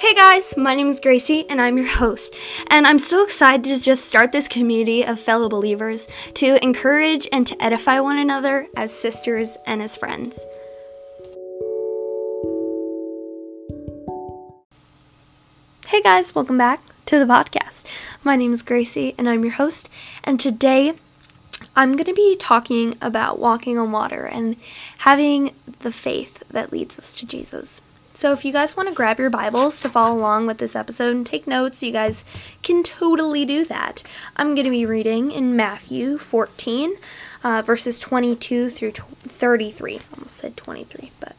Hey guys, my name is Gracie and I'm your host. And I'm so excited to just start this community of fellow believers to encourage and to edify one another as sisters and as friends. Hey guys, welcome back to the podcast. My name is Gracie and I'm your host. And today I'm going to be talking about walking on water and having the faith that leads us to Jesus. So, if you guys want to grab your Bibles to follow along with this episode and take notes, you guys can totally do that. I'm going to be reading in Matthew 14, uh, verses 22 through 33. almost said 23, but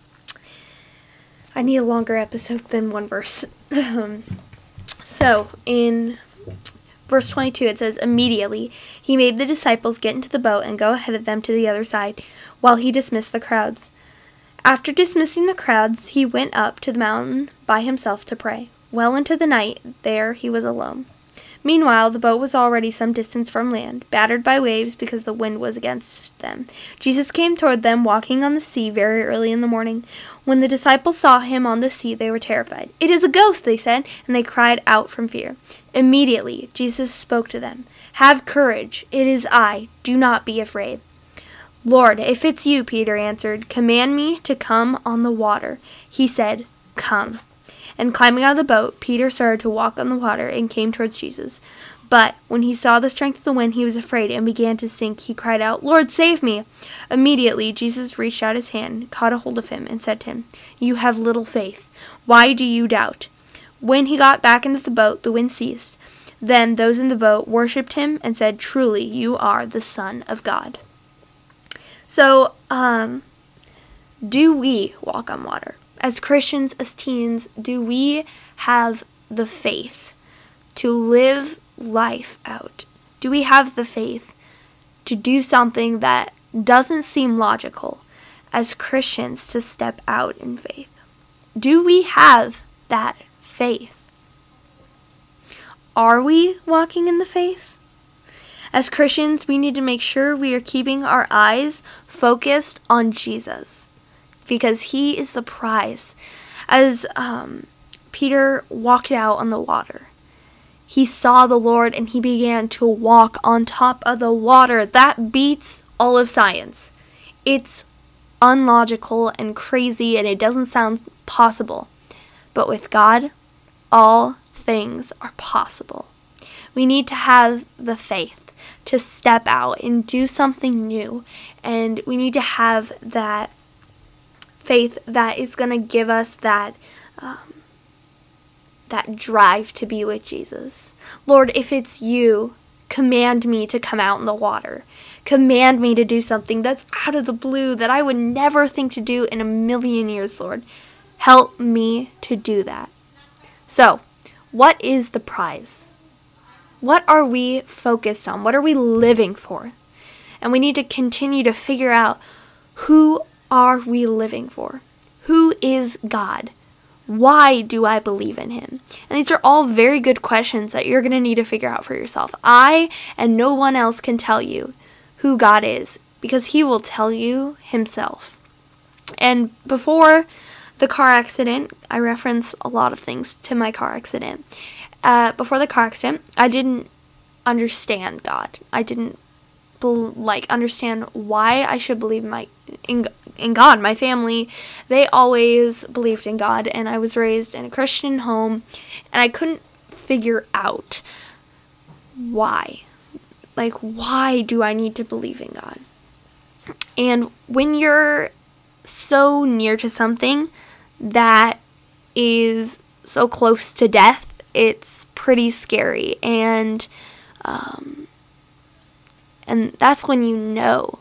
I need a longer episode than one verse. so, in verse 22, it says, Immediately he made the disciples get into the boat and go ahead of them to the other side, while he dismissed the crowds. After dismissing the crowds, he went up to the mountain by himself to pray. Well into the night, there he was alone. Meanwhile, the boat was already some distance from land, battered by waves because the wind was against them. Jesus came toward them, walking on the sea very early in the morning. When the disciples saw him on the sea, they were terrified. It is a ghost, they said, and they cried out from fear. Immediately, Jesus spoke to them. Have courage, it is I. Do not be afraid. Lord, if it's you, Peter answered, command me to come on the water. He said, Come. And climbing out of the boat, Peter started to walk on the water and came towards Jesus. But when he saw the strength of the wind, he was afraid and began to sink. He cried out, Lord, save me! Immediately, Jesus reached out his hand, caught a hold of him, and said to him, You have little faith. Why do you doubt? When he got back into the boat, the wind ceased. Then those in the boat worshipped him and said, Truly, you are the Son of God. So, um, do we walk on water? As Christians, as teens, do we have the faith to live life out? Do we have the faith to do something that doesn't seem logical as Christians to step out in faith? Do we have that faith? Are we walking in the faith? As Christians, we need to make sure we are keeping our eyes focused on Jesus because he is the prize. As um, Peter walked out on the water, he saw the Lord and he began to walk on top of the water. That beats all of science. It's unlogical and crazy and it doesn't sound possible. But with God, all things are possible. We need to have the faith to step out and do something new. And we need to have that faith that is going to give us that um, that drive to be with Jesus. Lord, if it's you, command me to come out in the water. Command me to do something that's out of the blue that I would never think to do in a million years, Lord. Help me to do that. So, what is the prize? What are we focused on? What are we living for? And we need to continue to figure out who are we living for? Who is God? Why do I believe in him? And these are all very good questions that you're going to need to figure out for yourself. I and no one else can tell you who God is because he will tell you himself. And before the car accident, I reference a lot of things to my car accident uh, before the car accident, I didn't understand God. I didn't be- like understand why I should believe my in in God. My family, they always believed in God, and I was raised in a Christian home, and I couldn't figure out why. Like, why do I need to believe in God? And when you're so near to something that is so close to death it's pretty scary and um, and that's when you know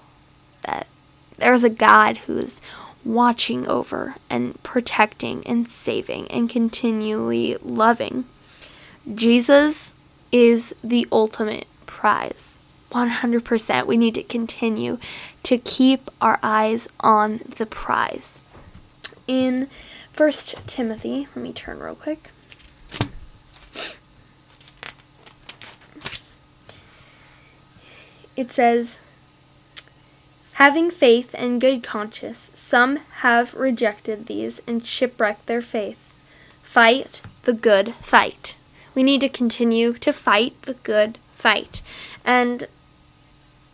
that there's a God who's watching over and protecting and saving and continually loving. Jesus is the ultimate prize. 100%. We need to continue to keep our eyes on the prize. In First Timothy, let me turn real quick. It says, Having faith and good conscience, some have rejected these and shipwrecked their faith. Fight the good fight. We need to continue to fight the good fight and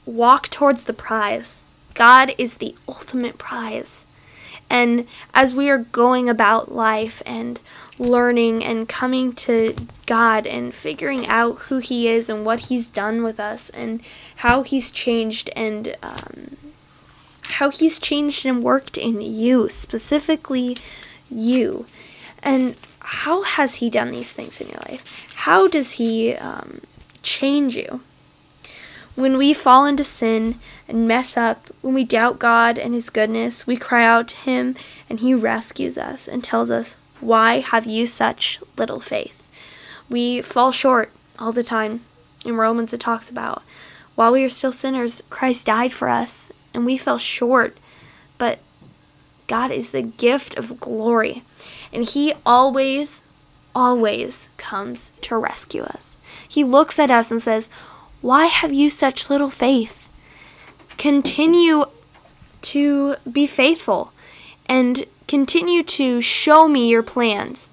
walk towards the prize. God is the ultimate prize. And as we are going about life and learning and coming to God and figuring out who He is and what He's done with us and how He's changed and um, how He's changed and worked in you, specifically you. And how has He done these things in your life? How does He um, change you? When we fall into sin and mess up, when we doubt God and His goodness, we cry out to Him and He rescues us and tells us, Why have you such little faith? We fall short all the time. In Romans, it talks about, While we are still sinners, Christ died for us, and we fell short. But God is the gift of glory, and He always, always comes to rescue us. He looks at us and says, why have you such little faith? Continue to be faithful and continue to show me your plans.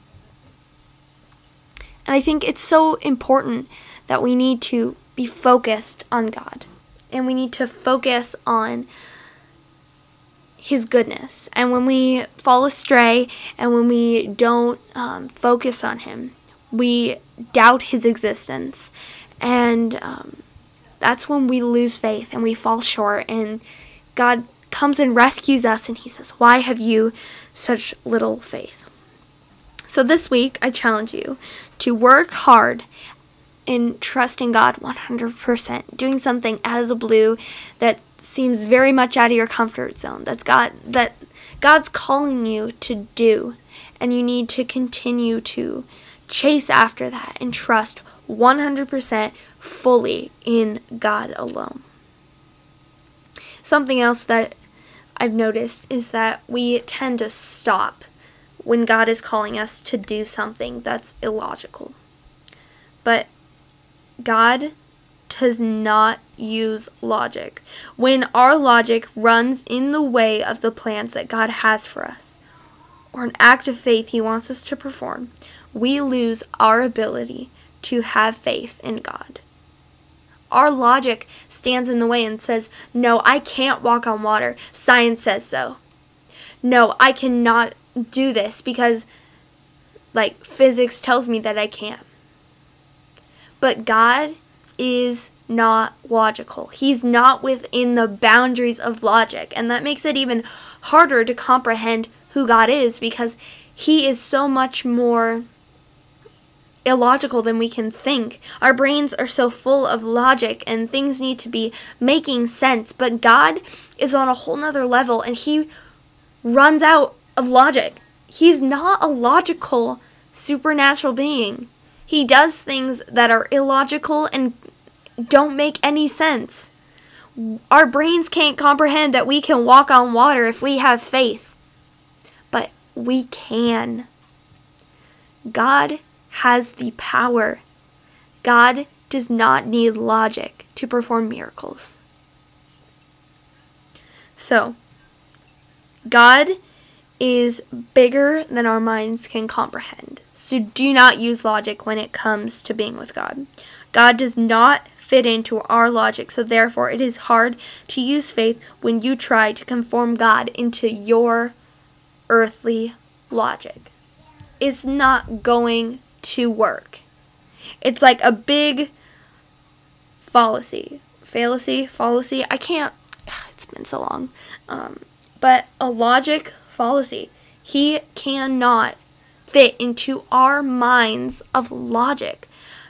And I think it's so important that we need to be focused on God and we need to focus on His goodness. And when we fall astray and when we don't um, focus on Him, we doubt His existence and um, that's when we lose faith and we fall short. And God comes and rescues us, and He says, Why have you such little faith? So this week, I challenge you to work hard in trusting God 100%, doing something out of the blue that seems very much out of your comfort zone. That's God that God's calling you to do, and you need to continue to chase after that and trust 100% fully in God alone. Something else that I've noticed is that we tend to stop when God is calling us to do something that's illogical. But God does not use logic. When our logic runs in the way of the plans that God has for us, or an act of faith He wants us to perform, we lose our ability to have faith in God. Our logic stands in the way and says, No, I can't walk on water. Science says so. No, I cannot do this because, like, physics tells me that I can't. But God is not logical. He's not within the boundaries of logic. And that makes it even harder to comprehend who God is because He is so much more illogical than we can think. Our brains are so full of logic and things need to be making sense. But God is on a whole nother level and He runs out of logic. He's not a logical supernatural being. He does things that are illogical and don't make any sense. Our brains can't comprehend that we can walk on water if we have faith. But we can. God has the power. God does not need logic to perform miracles. So, God is bigger than our minds can comprehend. So, do not use logic when it comes to being with God. God does not fit into our logic, so therefore it is hard to use faith when you try to conform God into your earthly logic. It's not going to work. It's like a big fallacy. Fallacy? Fallacy? I can't. It's been so long. Um, but a logic fallacy. He cannot fit into our minds of logic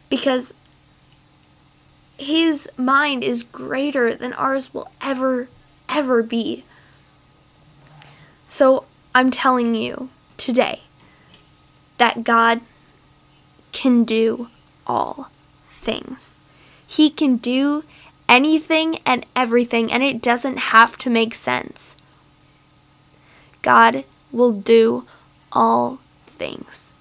because his mind is greater than ours will ever, ever be. So I'm telling you today that God can do all things. He can do anything and everything, and it doesn't have to make sense. God will do all things.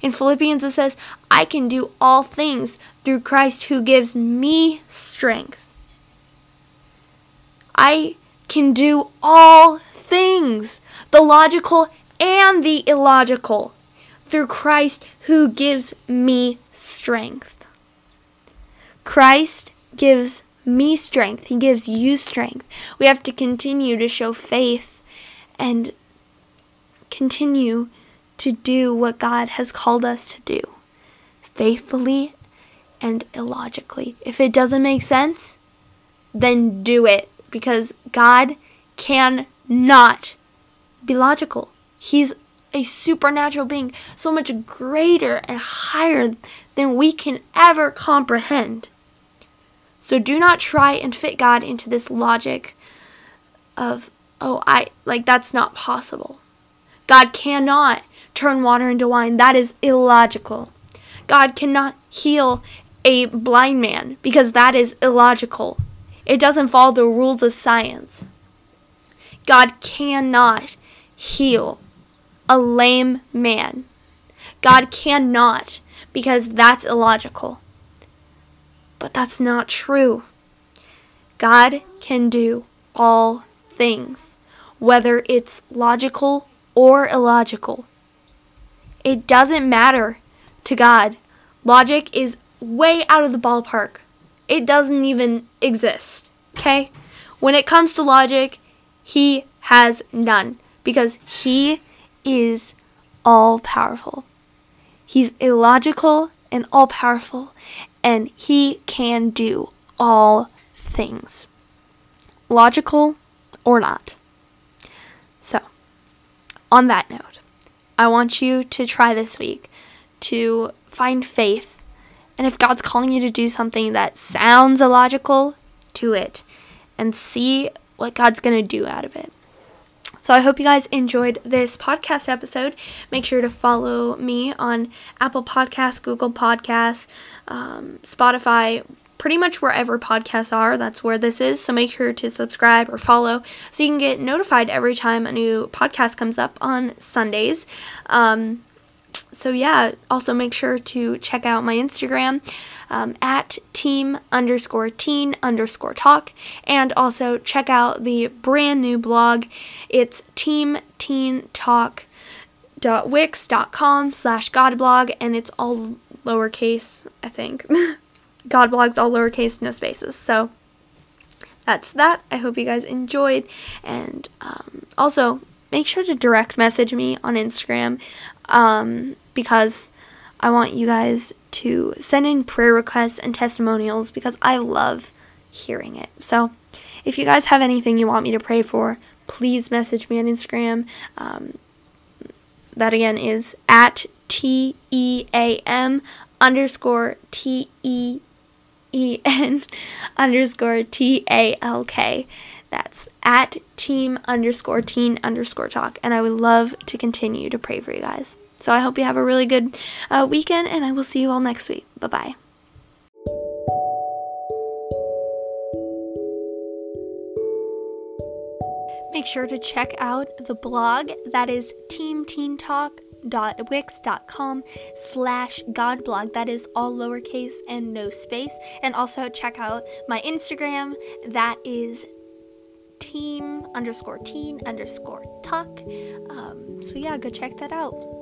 In Philippians, it says, I can do all things through Christ who gives me strength. I can do all things, the logical and the illogical through Christ who gives me strength. Christ gives me strength. He gives you strength. We have to continue to show faith and continue to do what God has called us to do faithfully and illogically. If it doesn't make sense, then do it because God cannot be logical. He's a supernatural being, so much greater and higher than we can ever comprehend. So do not try and fit God into this logic of, oh, I, like, that's not possible. God cannot turn water into wine. That is illogical. God cannot heal a blind man because that is illogical. It doesn't follow the rules of science. God cannot heal a lame man. God cannot because that's illogical. But that's not true. God can do all things, whether it's logical or illogical. It doesn't matter to God. Logic is way out of the ballpark. It doesn't even exist. Okay? When it comes to logic, he has none because he is all powerful. He's illogical and all powerful, and he can do all things, logical or not. So, on that note, I want you to try this week to find faith. And if God's calling you to do something that sounds illogical, do it and see what God's going to do out of it. So I hope you guys enjoyed this podcast episode. Make sure to follow me on Apple Podcasts, Google Podcasts, um, Spotify, pretty much wherever podcasts are. That's where this is. So make sure to subscribe or follow so you can get notified every time a new podcast comes up on Sundays. Um, so yeah, also make sure to check out my Instagram um, at team underscore teen underscore talk, and also check out the brand new blog. It's team teen talk dot wix.com slash godblog and it's all lowercase i think. Godblog's all lowercase no spaces. So that's that. I hope you guys enjoyed. And um, also make sure to direct message me on instagram um, because I want you guys to send in prayer requests and testimonials because I love hearing it. So, if you guys have anything you want me to pray for, please message me on Instagram. Um, that again is at T E A M underscore T E E N underscore T A L K. That's at team underscore teen underscore talk. And I would love to continue to pray for you guys. So I hope you have a really good uh, weekend, and I will see you all next week. Bye bye. Make sure to check out the blog that is teamteentalk.wix.com slash godblog. That is all lowercase and no space. And also check out my Instagram. That is team underscore teen underscore talk. Um, so yeah, go check that out.